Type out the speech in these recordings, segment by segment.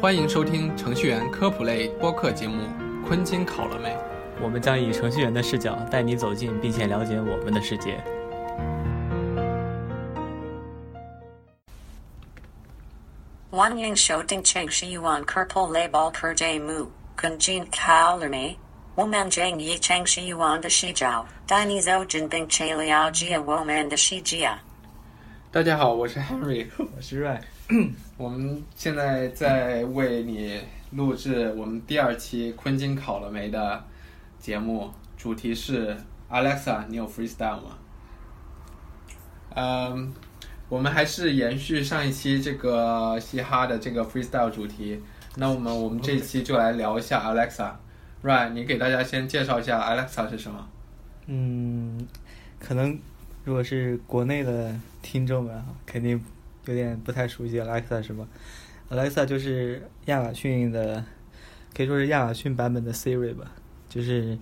欢迎收听程序员科普类播客节目《昆金考了没》。我们将以程序员的视角带你走进并且了解我们的世界。欢迎收听程序员科普类播客节目《昆金考了没》。我们将以程序员的视角带你走进并且了解我们的世界。大家好，我是 Henry，我是 Ray。我们现在在为你录制我们第二期《昆金考了没》的节目，主题是 Alexa，你有 freestyle 吗？嗯，我们还是延续上一期这个嘻哈的这个 freestyle 主题。那我们我们这期就来聊一下 Alexa。Right，你给大家先介绍一下 Alexa 是什么？嗯，可能如果是国内的听众们，肯定有点不太熟悉 Alexa 是吧？Alexa 就是亚马逊的，可以说是亚马逊版本的 Siri 吧，就是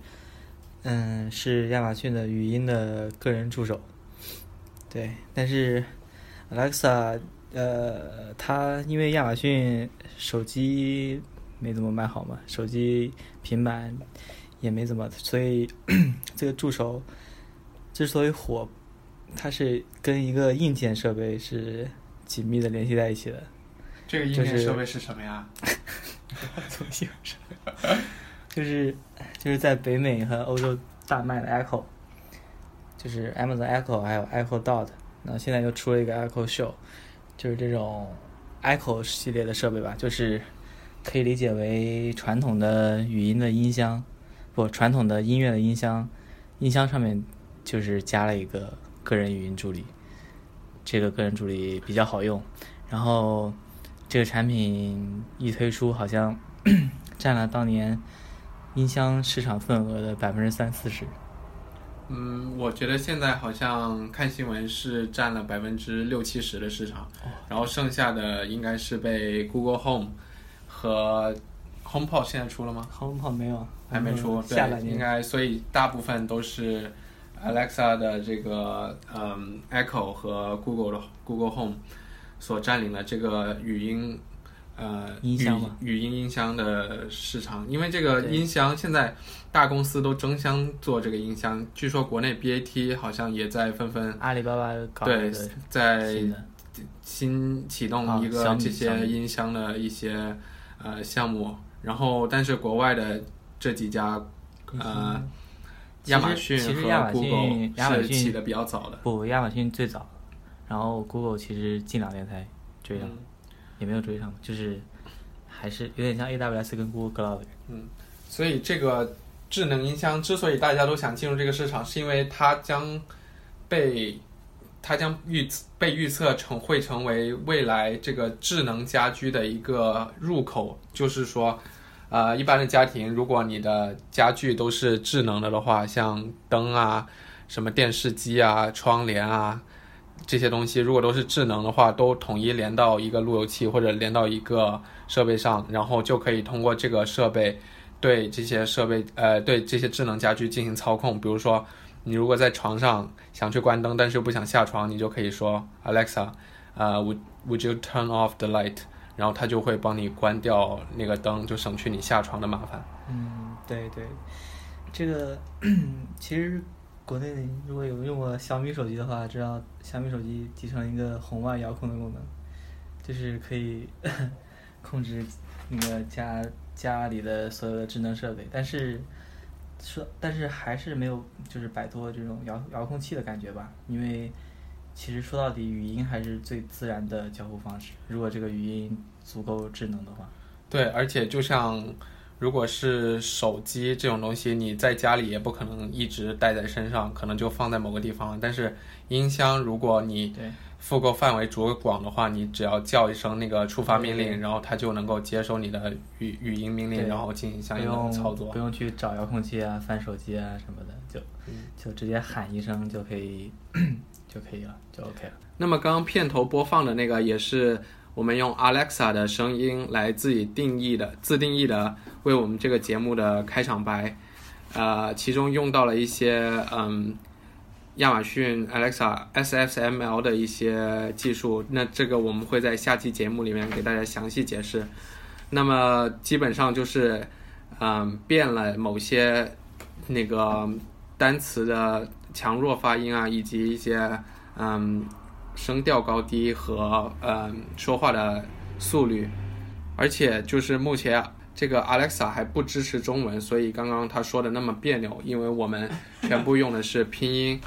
嗯，是亚马逊的语音的个人助手。对，但是 Alexa 呃，它因为亚马逊手机没怎么卖好嘛，手机、平板也没怎么，所以 这个助手之所以火，它是跟一个硬件设备是紧密的联系在一起的。这个硬件设备是什么呀？怎么形容？就是就是在北美和欧洲大卖的 Echo，就是 Amazon Echo 还有 Echo Dot，然后现在又出了一个 Echo Show，就是这种 Echo 系列的设备吧，就是可以理解为传统的语音的音箱，不传统的音乐的音箱，音箱上面就是加了一个个人语音助理，这个个人助理比较好用，然后这个产品一推出，好像 占了当年音箱市场份额的百分之三四十。嗯，我觉得现在好像看新闻是占了百分之六七十的市场，然后剩下的应该是被 Google Home 和 HomePod 现在出了吗？HomePod 没有，还没出，对，应该，所以大部分都是 Alexa 的这个嗯 Echo 和 Google 的 Google Home 所占领了这个语音呃音箱嘛语语音音箱的市场，因为这个音箱现在大公司都争相做这个音箱，据说国内 BAT 好像也在纷纷阿里巴巴搞对在，新启动啊一个这些音箱的一些呃项目，然后但是国外的这几家呃亚马逊其实亚马逊亚马逊起的比较早的，不，亚马逊最早，然后 Google 其实近两年才追上，嗯也没有追上，就是还是有点像 AWS 跟 Google Cloud。嗯所以这个智能音箱之所以大家都想进入这个市场，是因为它将被它将预被预测成会成为未来这个智能家居的一个入口，就是说。呃，一般的家庭，如果你的家具都是智能的的话，像灯啊、什么电视机啊、窗帘啊这些东西，如果都是智能的话，都统一连到一个路由器或者连到一个设备上，然后就可以通过这个设备对这些设备呃对这些智能家居进行操控。比如说，你如果在床上想去关灯，但是又不想下床，你就可以说 Alexa，呃，Would Would you turn off the light？然后它就会帮你关掉那个灯，就省去你下床的麻烦。嗯，对对，这个 其实国内如果有用过小米手机的话，知道小米手机集成一个红外遥控的功能，就是可以 控制那个家家里的所有的智能设备，但是说但是还是没有就是摆脱这种遥遥控器的感觉吧，因为。其实说到底，语音还是最自然的交互方式。如果这个语音足够智能的话，对，而且就像如果是手机这种东西，你在家里也不可能一直带在身上，可能就放在某个地方。但是音箱，如果你对复购范围足够广的话，你只要叫一声那个触发命令，然后它就能够接收你的语语音命令，然后进行相应的操作不。用去找遥控器啊、翻手机啊什么的，就、嗯就直接喊一声就可以就可以了，就 OK 了。那么刚刚片头播放的那个也是我们用 Alexa 的声音来自己定义的、自定义的为我们这个节目的开场白，呃，其中用到了一些嗯亚马逊 Alexa SSML 的一些技术，那这个我们会在下期节目里面给大家详细解释。那么基本上就是，嗯，变了某些那个单词的强弱发音啊，以及一些嗯声调高低和嗯说话的速率，而且就是目前这个 Alexa 还不支持中文，所以刚刚他说的那么别扭，因为我们全部用的是拼音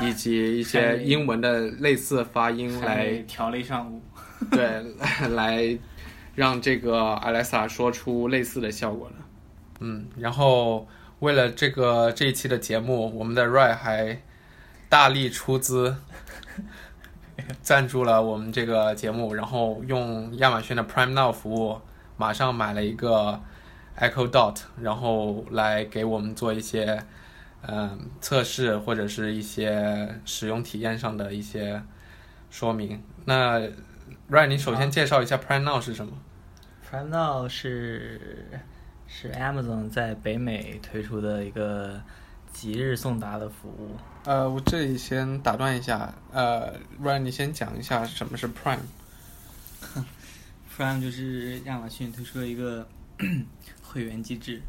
以及一些英文的类似发音来调了一上午。对，来让这个 Alexa 说出类似的效果的。嗯，然后为了这个这一期的节目，我们的 Ray 还大力出资 赞助了我们这个节目，然后用亚马逊的 Prime Now 服务，马上买了一个 Echo Dot，然后来给我们做一些嗯测试或者是一些使用体验上的一些说明。那 Ray，你首先介绍一下 Prime Now 是什么？Prime Now 是是 Amazon 在北美推出的一个即日送达的服务。呃，我这里先打断一下，呃，Ray，你先讲一下什么是 Prime。Prime 就是亚马逊推出了一个 会员机制，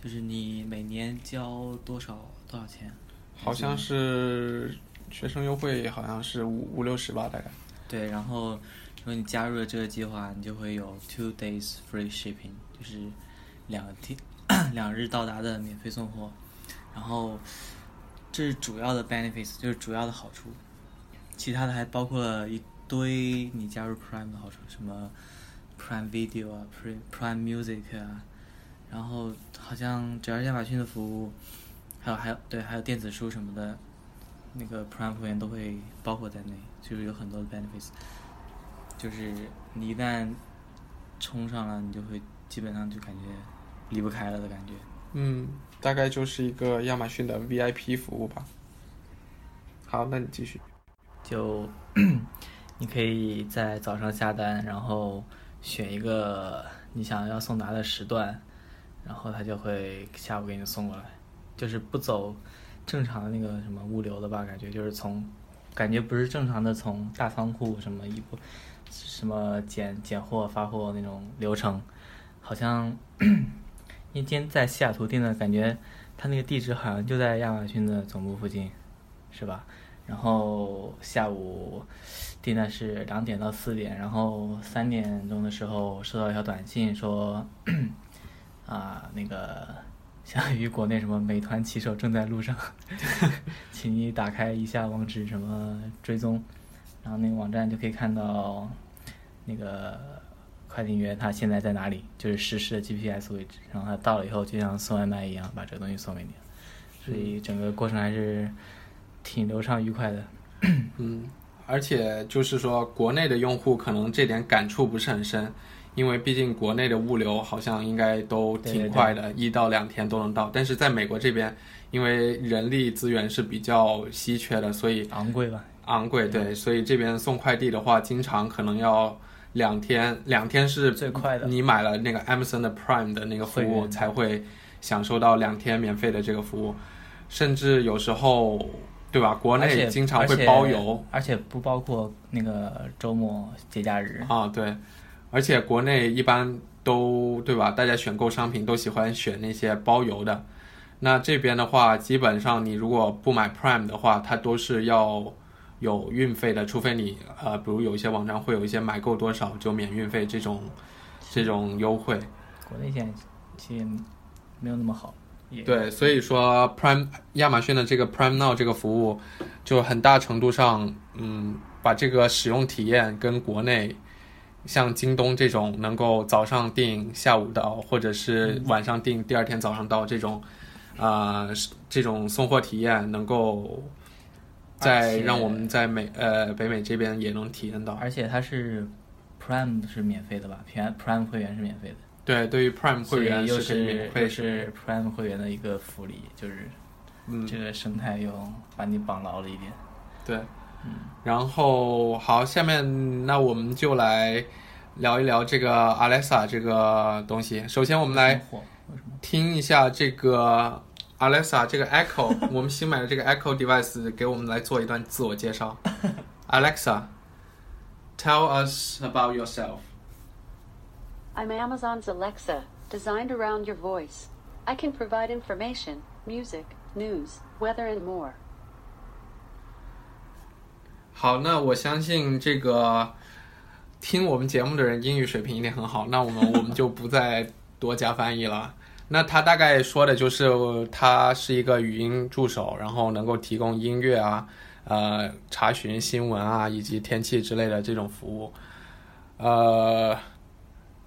就是你每年交多少多少钱？好像是学生优惠，好像是五五六十吧，大概。对，然后如果你加入了这个计划，你就会有 two days free shipping，就是两天两日到达的免费送货。然后这是主要的 benefits，就是主要的好处。其他的还包括了一堆你加入 Prime 的好处，什么 Prime Video 啊，Prime Prime Music 啊，然后好像只要亚马逊的服务，还有还有对，还有电子书什么的，那个 Prime 会员都会包括在内，就是有很多的 benefits。就是你一旦冲上了，你就会基本上就感觉离不开了的感觉。嗯，大概就是一个亚马逊的 VIP 服务吧。好，那你继续。就 你可以在早上下单，然后选一个你想要送达的时段，然后他就会下午给你送过来，就是不走正常的那个什么物流的吧，感觉就是从感觉不是正常的从大仓库什么一步什么拣拣货发货那种流程，好像因为今天在西雅图订的感觉，他那个地址好像就在亚马逊的总部附近，是吧？然后下午订的是两点到四点，然后三点钟的时候收到一条短信说，啊，那个相当于国内什么美团骑手正在路上，请你打开一下网址什么追踪，然后那个网站就可以看到那个快递员他现在在哪里，就是实时的 GPS 位置，然后他到了以后就像送外卖一样把这个东西送给你，所以整个过程还是挺流畅愉快的。嗯，而且就是说，国内的用户可能这点感触不是很深，因为毕竟国内的物流好像应该都挺快的，一到两天都能到。但是在美国这边，因为人力资源是比较稀缺的，所以昂贵吧？昂贵，对，所以这边送快递的话，经常可能要两天，两天是最快的你买了那个 Amazon 的 Prime 的那个服务，才会享受到两天免费的这个服务，甚至有时候，对吧？国内经常会包邮，而且不包括那个周末节假日。啊，对，而且国内一般都对吧？大家选购商品都喜欢选那些包邮的。那这边的话，基本上你如果不买 Prime 的话，它都是要有运费的，除非你呃，比如有一些网站会有一些买够多少就免运费这种这种优惠。国内现在其实没有那么好。也对，所以说 Prime 亚马逊的这个 Prime Now 这个服务，就很大程度上，嗯，把这个使用体验跟国内像京东这种能够早上订下午到，或者是晚上订第二天早上到这种，啊、这种送货体验能够在让我们在美呃北美这边也能体验到。而且它是 Prime 是免费的吧？Prime Prime 会员是免费的，对，对于 Prime 会员又是可以免是费又是 Prime 会员的一个福利，就是嗯，这个生态又把你绑牢了一点。对，嗯然后好，下面那我们就来聊一聊这个 Alexa 这个东西。首先，我们来？听一下这个 Alexa 这个 Echo，我们新买的这个 Echo device 给我们来做一段自我介绍。Alexa，tell us about yourself。 I'm Amazon's Alexa, designed around your voice. I can provide information, music, news, weather, and more. 好，那我相信这个听我们节目的人英语水平一定很好，那我们我们就不再多加翻译了。 那他大概说的就是，它是一个语音助手，然后能够提供音乐啊、呃查询新闻啊以及天气之类的这种服务。呃，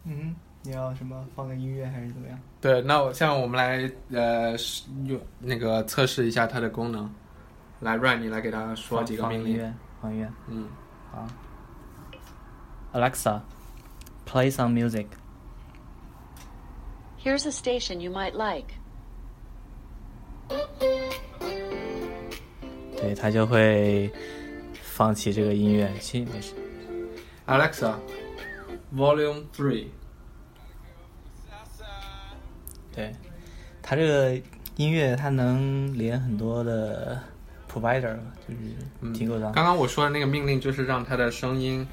嗯，你要什么放个音乐还是怎么样？对，那我像我们来呃用那个测试一下它的功能。来，Ryan，你来给他说几个命令。放音乐，放音乐。嗯，好。Alexa, play some music. Here's a station you might like. 对，它就会放弃这个音乐。其实没事。Alexa，Volume Three。对，它这个音乐它能连很多的 provider，就是提供商。刚刚我说的那个命令就是让它的声音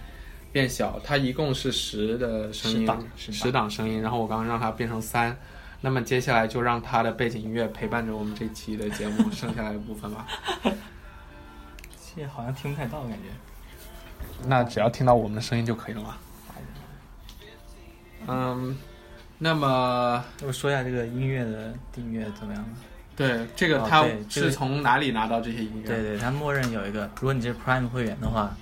变小，它一共是十的声音十档，十档声音，然后我刚刚让它变成三，那么接下来就让它的背景音乐陪伴着我们这期的节目剩下来的部分吧。这好像听不太到，感觉。那只要听到我们的声音就可以了嘛。嗯，那么我说一下这个音乐的订阅怎么样？对这个哦它是从哪里拿到这些音乐？对对，它默认有一个，如果你是 Prime 会员的话，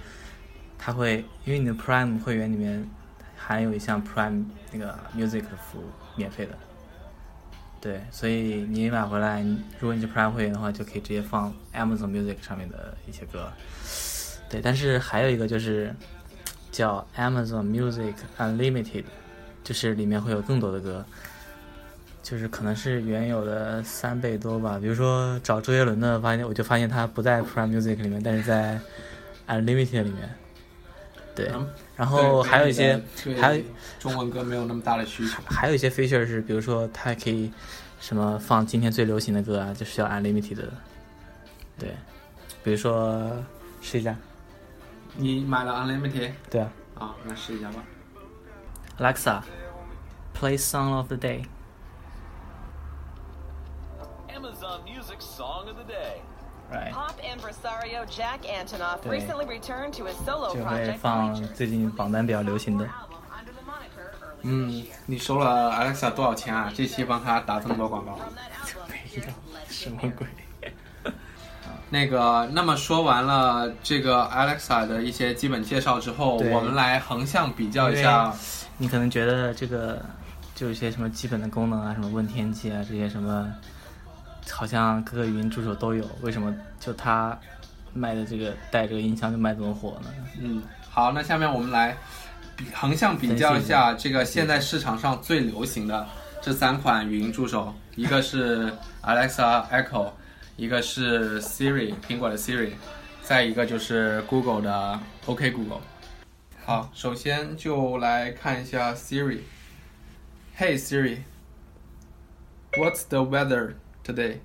它会因为你的 Prime 会员里面含有一项 Prime 那个 Music 的服务，免费的。对，所以你买回来，如果你是 Prime 会员的话，就可以直接放 Amazon Music 上面的一些歌。对，但是还有一个就是叫 Amazon Music Unlimited，就是里面会有更多的歌，就是可能是原有的三倍多吧。比如说找周杰伦的，发现我就发现他不在 Prime Music 里面，但是在 Unlimited 里面。对，嗯然后还有一些，还有中文歌没有那么大的需求。还有一些 feature 是，比如说它可以什么放今天最流行的歌啊，就是要 Unlimited 的。对，比如说试一下，你买了 Unlimited 对啊啊？那试一下吧。，Alexa，play song of the day。Amazon Music Song of the Day. right. Pop impresario Jack Antonoff recently returned to his solo 就会放最近榜单比较流行的。嗯，你收了 Alexa 多少钱啊？这期帮他打这么多广告？没有，什么鬼？那个，那么说完了这个 Alexa 的一些基本介绍之后，我们来横向比较一下。你可能觉得这个就一些什么基本的功能啊，什么问天气啊，这些什么。好像各个语音助手都有，为什么就它卖的这个带这个音箱就卖这么火呢？嗯，好，那下面我们来横向比较一下这个现在市场上最流行的这三款语音助手，一个是 Alexa Echo，一个是 Siri 苹果的 Siri，再一个就是 Google 的 OK Google。好，首先就来看一下 Siri。Hey Siri，What's the weather today？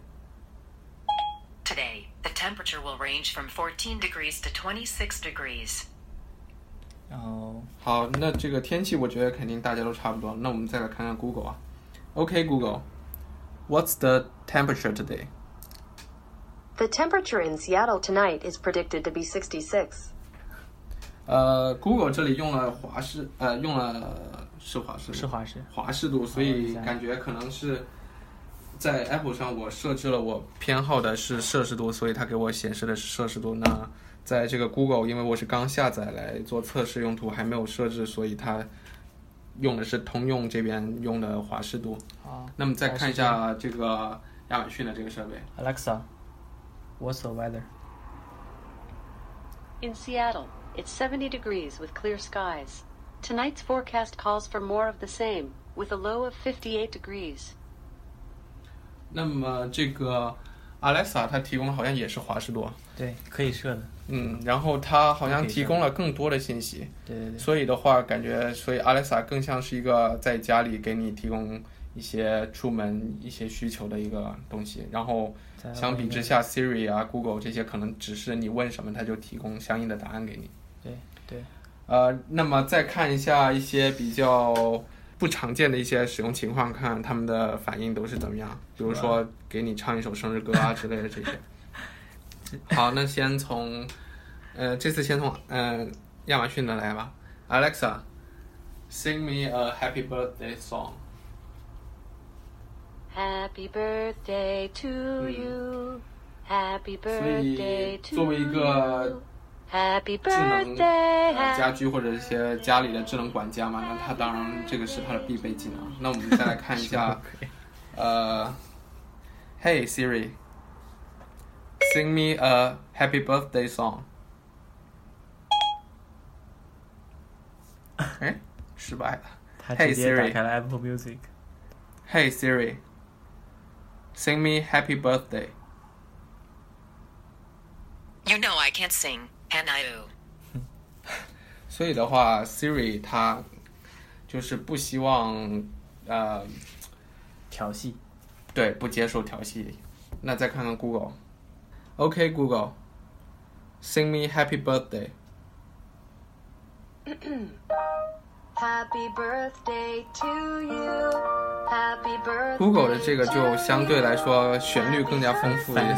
Today, the temperature will range from 14 degrees to 26 degrees. 然后好，那这个天气我觉得肯定大家都差不多。那我们再来看看 Google 啊。OK Google，What's the temperature today？ The temperature in Seattle tonight is predicted to be 66. 呃，Google 这里用了华氏，呃，用了是华氏，是华氏华氏度，所以感觉可能是 在 Apple 上我设置了我偏好的是摄氏度，所以它给我显示的是摄氏度。那在这个 Google，因为我是刚下载来做测试用途，还没有设置，所以它用的是通用这边用的华氏度。好，那么再看一下这个亚马逊的这个设备。Alexa，What's the weather？In Seattle, it's 70 degrees with clear skies. Tonight's forecast calls for more of the same, with a low of 58 degrees. 那么这个 Alexa 它提供的好像也是华氏多，对，可以设的。嗯，然后它好像提供了更多的信息，对对对，所以的话感觉，所以 Alexa 更像是一个在家里给你提供一些出门一些需求的一个东西，然后相比之下，Siri 啊、Google 这些可能只是你问什么，它就提供相应的答案给你。对对，呃，那么再看一下一些比较不常见的一些使用情况，看看他们的反应都是怎么样。比如说给你唱一首生日歌啊之类的这些。好，那先从呃这次先从呃亚马逊的来吧，Alexa，sing me a happy birthday song。Happy birthday to you. Happy birthday to 作为一个 you. Happy 智能 birthday. 呃家居或者一些家里的智能管家嘛，那它当然这个是它的必备技能。那我们再来看一下，呃，Hey Siri，sing me a happy birthday song。哎，失败了。他 Hey 直接打 Siri 开了 Apple Music。 Hey Siri，sing me happy birthday。 You know I can't sing, And I do. 所以的话，Siri 它就是不希望呃调戏。对，不接受调戏。那再看看 Google。OK Google，sing me happy birthday。Happy birthday to you. Happy birthday. Google 的这个就相对来说旋律更加丰富一点。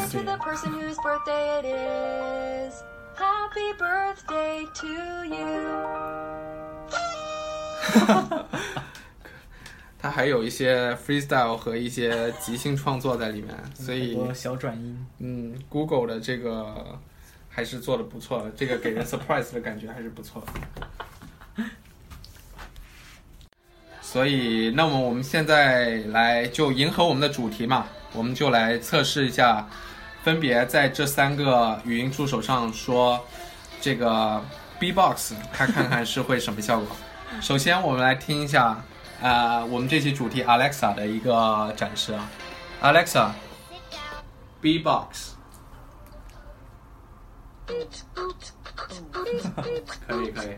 Birthday to you. 它还有一些 freestyle 和一些即兴创作在里面，所以小转音。嗯，Google 的这个还是做的不错的，这个给人 surprise 的感觉还是不错的。所以，那么我们现在来就迎合我们的主题嘛，我们就来测试一下，分别在这三个语音助手上说这个 B-box，看看看是会什么效果。首先，我们来听一下，呃，我们这期主题 Alexa 的一个展示啊，Alexa，B-box。可以可以，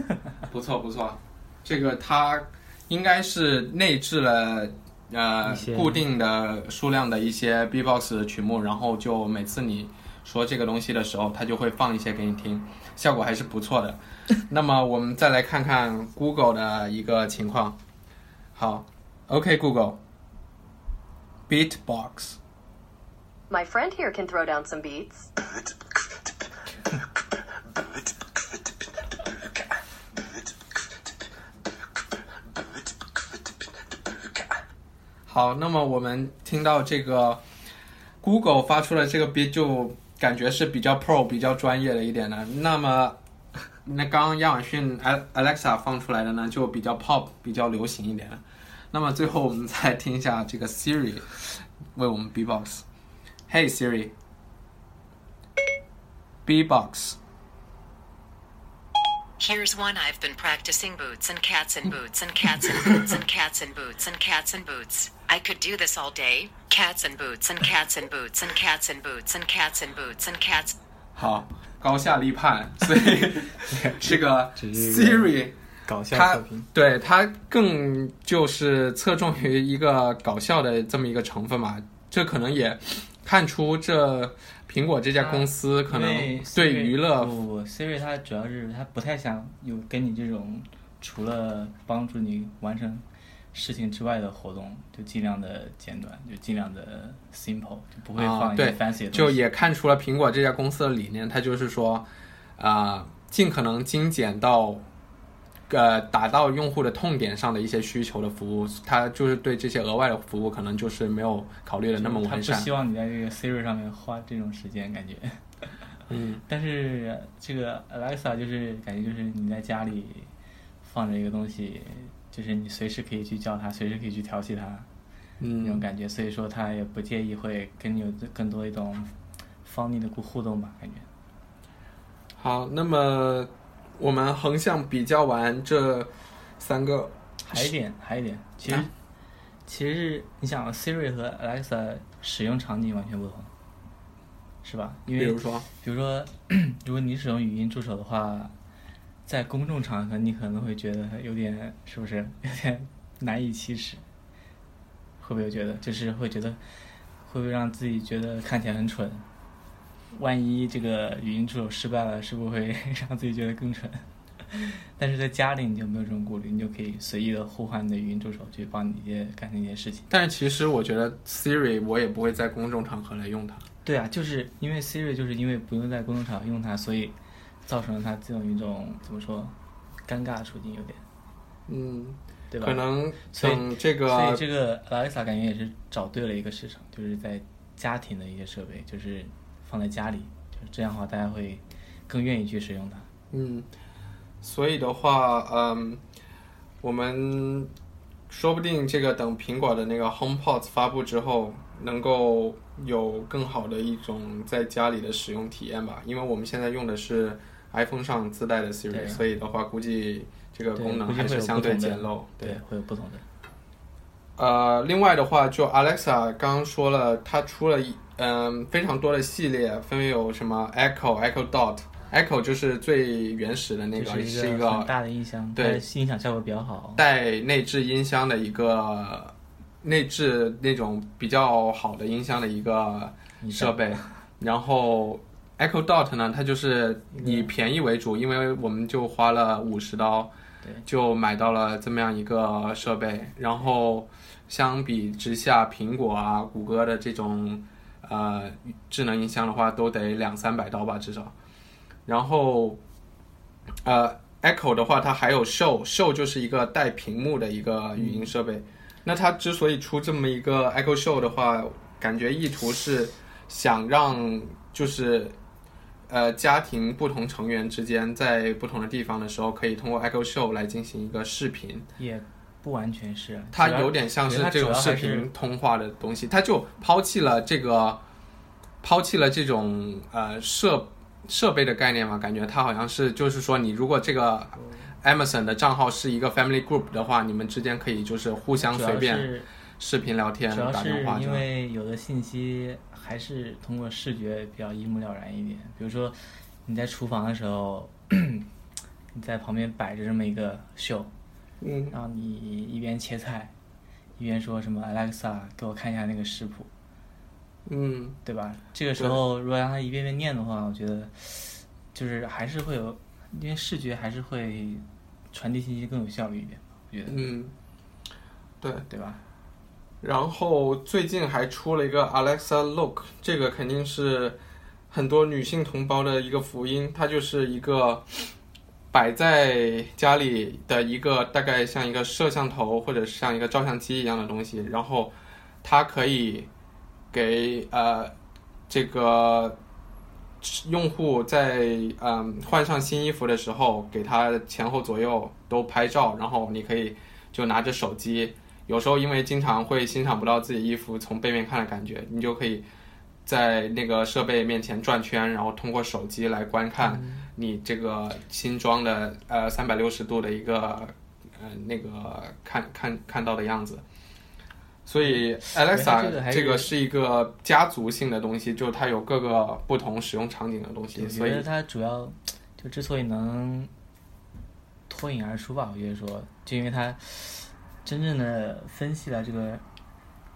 不错不错，这个它应该是内置了呃固定的数量的一些 B-box 曲目，然后就每次你说这个东西的时候，它就会放一些给你听，效果还是不错的。那么我们再来看看 Google 的一个情况。好，OK Google，Beatbox。My friend here can throw down some beats. 好，那么我们听到这个 Google 发出了这个 be 就感觉是比较 pro、比较专业的一点的。那么，那刚刚亚马逊 Al- Alexa 放出来的呢，就比较 pop、比较流行一点的。那么最后我们再听一下这个 Siri 为我们 B-box。Hey Siri，B-box。Here's one I've been practicing boots and cats and boots and cats and boots and cats and boots and cats and boots. I could do this all day. Cats and boots and cats and boots and cats and boots and cats and boots and cats. 好，高下立判，所以这个只是 Siri 搞笑它测评。对它更就是侧重于一个搞笑的这么一个成分嘛，这可能也看出这苹果这家公司可能对娱乐不不，Siri 它主要是它不太想有跟你这种除了帮助你完成事情之外的活动，就尽量的简短，就尽量的 simple，就不会啊放一些对 fancy 的。就也看出了苹果这家公司的理念，它就是说，啊、尽可能精简到，呃，打到用户的痛点上的一些需求的服务，它就是对这些额外的服务可能就是没有考虑的那么完善他不希。望你在这个 Siri 上面花这种时间，感觉。嗯，但是这个 Alexa 就是感觉就是你在家里放着一个东西，就是你随时可以去叫它，随时可以去调戏它，那种嗯，感觉，所以说他也不介意会跟你有更多一种方面的互动吧，感觉。好，那么我们横向比较完这三个，还有一点，还有一点，其实、啊其实是你想 Siri 和 Alexa 使用场景完全不同，是吧？因为比如说，比如说，如果你使用语音助手的话，在公众场合你可能会觉得有点是不是有点难以启齿？会不会觉得就是会觉得会不会让自己觉得看起来很蠢？万一这个语音助手失败了，是不是会 让自己觉得更蠢？但是在家里你就没有这种顾虑，你就可以随意的呼唤你的语音助手去帮你一些干成一些事情。但是其实我觉得 Siri 我也不会在公众场合来用它。对啊，就是因为 Siri 就是因为不用在公众场合用它，所以造成了它这种一种怎么说尴尬的处境，有点嗯，对吧？可能所以等这所个以这个 Alexa 感觉也是找对了一个市场，就是在家庭的一些设备，就是放在家里，就是这样的话大家会更愿意去使用它。嗯，所以的话，嗯，我们说不定这个等苹果的那个 HomePod 发布之后，能够有更好的一种在家里的使用体验吧。因为我们现在用的是 iPhone 上自带的 Siri，对所以的话，估计这个功能还是相对简陋。对，会有不同的。呃，另外的话，就 Alexa 刚刚说了，它出了一嗯、非常多的系列，分别有什么 Echo、Echo Dot。Echo 就是最原始的那个，就是是一一个很大的音箱，对音响效果比较好。带内置音箱的一个内置那种比较好的音箱的一个设备。然后 Echo Dot 呢，它就是以便宜为主，因为我们就花了五十刀对，就买到了这么样一个设备。然后相比之下，苹果啊、谷歌的这种呃智能音箱的话，都得两三百刀吧，至少。然后呃，Echo 的话，它还有 Show Show 就是一个带屏幕的一个语音设备。那它之所以出这么一个 Echo Show 的话，感觉意图是想让就是呃家庭不同成员之间在不同的地方的时候，可以通过 Echo Show 来进行一个视频。也不完全是啊，它有点像是这种视频通话的东西，它就抛弃了这个，抛弃了这种呃设设备的概念嘛，感觉它好像是就是说，你如果这个 Amazon 的账号是一个 Family Group 的话，你们之间可以就是互相随便视频聊天打电话因。为有的信息还是通过视觉比较一目了然一点，比如说你在厨房的时候，你在旁边摆着这么一个秀，嗯然后你一边切菜，一边说什么 Alexa 给我看一下那个食谱，嗯，对吧？这个时候如果让他一遍遍念的话，我觉得就是还是会有，因为视觉还是会传递信息更有效率一点，我觉得，嗯，对。对吧？然后最近还出了一个 Alexa Look，这个肯定是很多女性同胞的一个福音。它就是一个摆在家里的一个大概像一个摄像头或者像一个照相机一样的东西，然后它可以给呃这个用户在嗯换上新衣服的时候，给他前后左右都拍照，然后你可以就拿着手机。有时候因为经常会欣赏不到自己衣服从背面看的感觉，你就可以在那个设备面前转圈，然后通过手机来观看你这个新装的呃三百六十度的一个呃那个看看看到的样子。所以 Alexa 这个是一个家族性的东西，就它有各个不同使用场景的东西，我所以它主要就之所以能脱颖而出吧，我觉得说，就因为它真正的分析了这个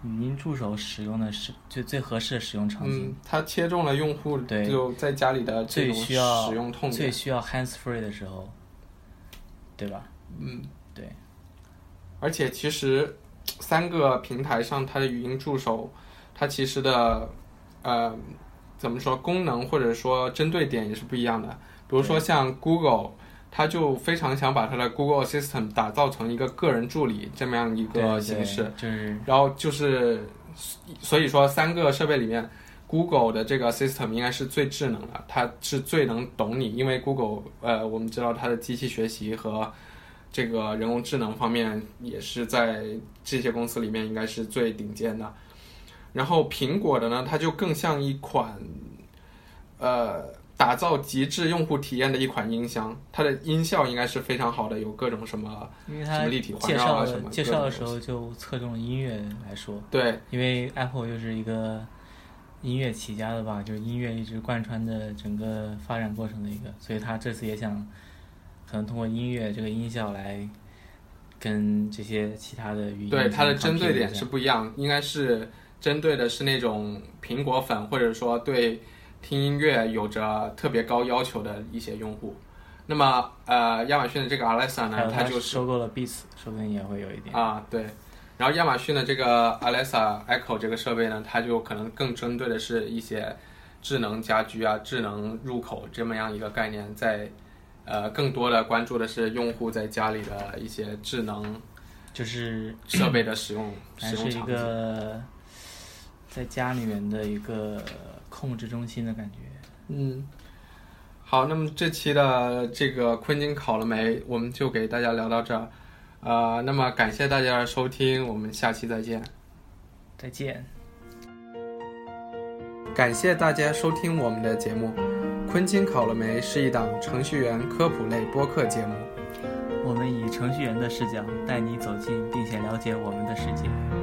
语音助手使用的是最最合适的使用场景，嗯，它切中了用户对就在家里的最需要使用痛点。最需要 hands free 的时候，对吧？嗯，对，而且其实三个平台上它的语音助手，它其实的呃怎么说功能或者说针对点也是不一样的。比如说像 Google，它就非常想把他的 Google Assistant 打造成一个个人助理这么样一个形式。对就是然后就是，所以说三个设备里面，Google 的这个 system 应该是最智能的，它是最能懂你，因为 Google 呃，我们知道它的机器学习和这个人工智能方面也是在这些公司里面应该是最顶尖的。然后苹果的呢，它就更像一款呃打造极致用户体验的一款音箱，它的音效应该是非常好的，有各种什么什么立体环绕啊什么介绍的时候就侧重了音乐来说，对。因为 Apple 又是一个音乐起家的吧，就是音乐一直贯穿着整个发展过程的一个，所以他这次也想可能通过音乐这个音效来跟这些其他的语音对它的针对点是不一样，应该是针对的是那种苹果粉，或者说对听音乐有着特别高要求的一些用户。那么，呃，亚马逊的这个 Alexa 呢，它它就是收购了 Beats，说不定也会有一点。啊，对。然后亚马逊的这个 Alexa Echo 这个设备呢，它就可能更针对的是一些智能家居啊、智能入口这么样一个概念，在呃更多的关注的是用户在家里的一些智能就是设备的使用使用场景。个在家里面的一个控制中心的感觉。嗯，好，那么这期的这个昆汀考了没，我们就给大家聊到这儿。呃，那么感谢大家的收听，我们下期再见。再见。感谢大家收听我们的节目。昆汀考了没是一档程序员科普类播客节目。我们以程序员的视角带你走进并且了解我们的世界。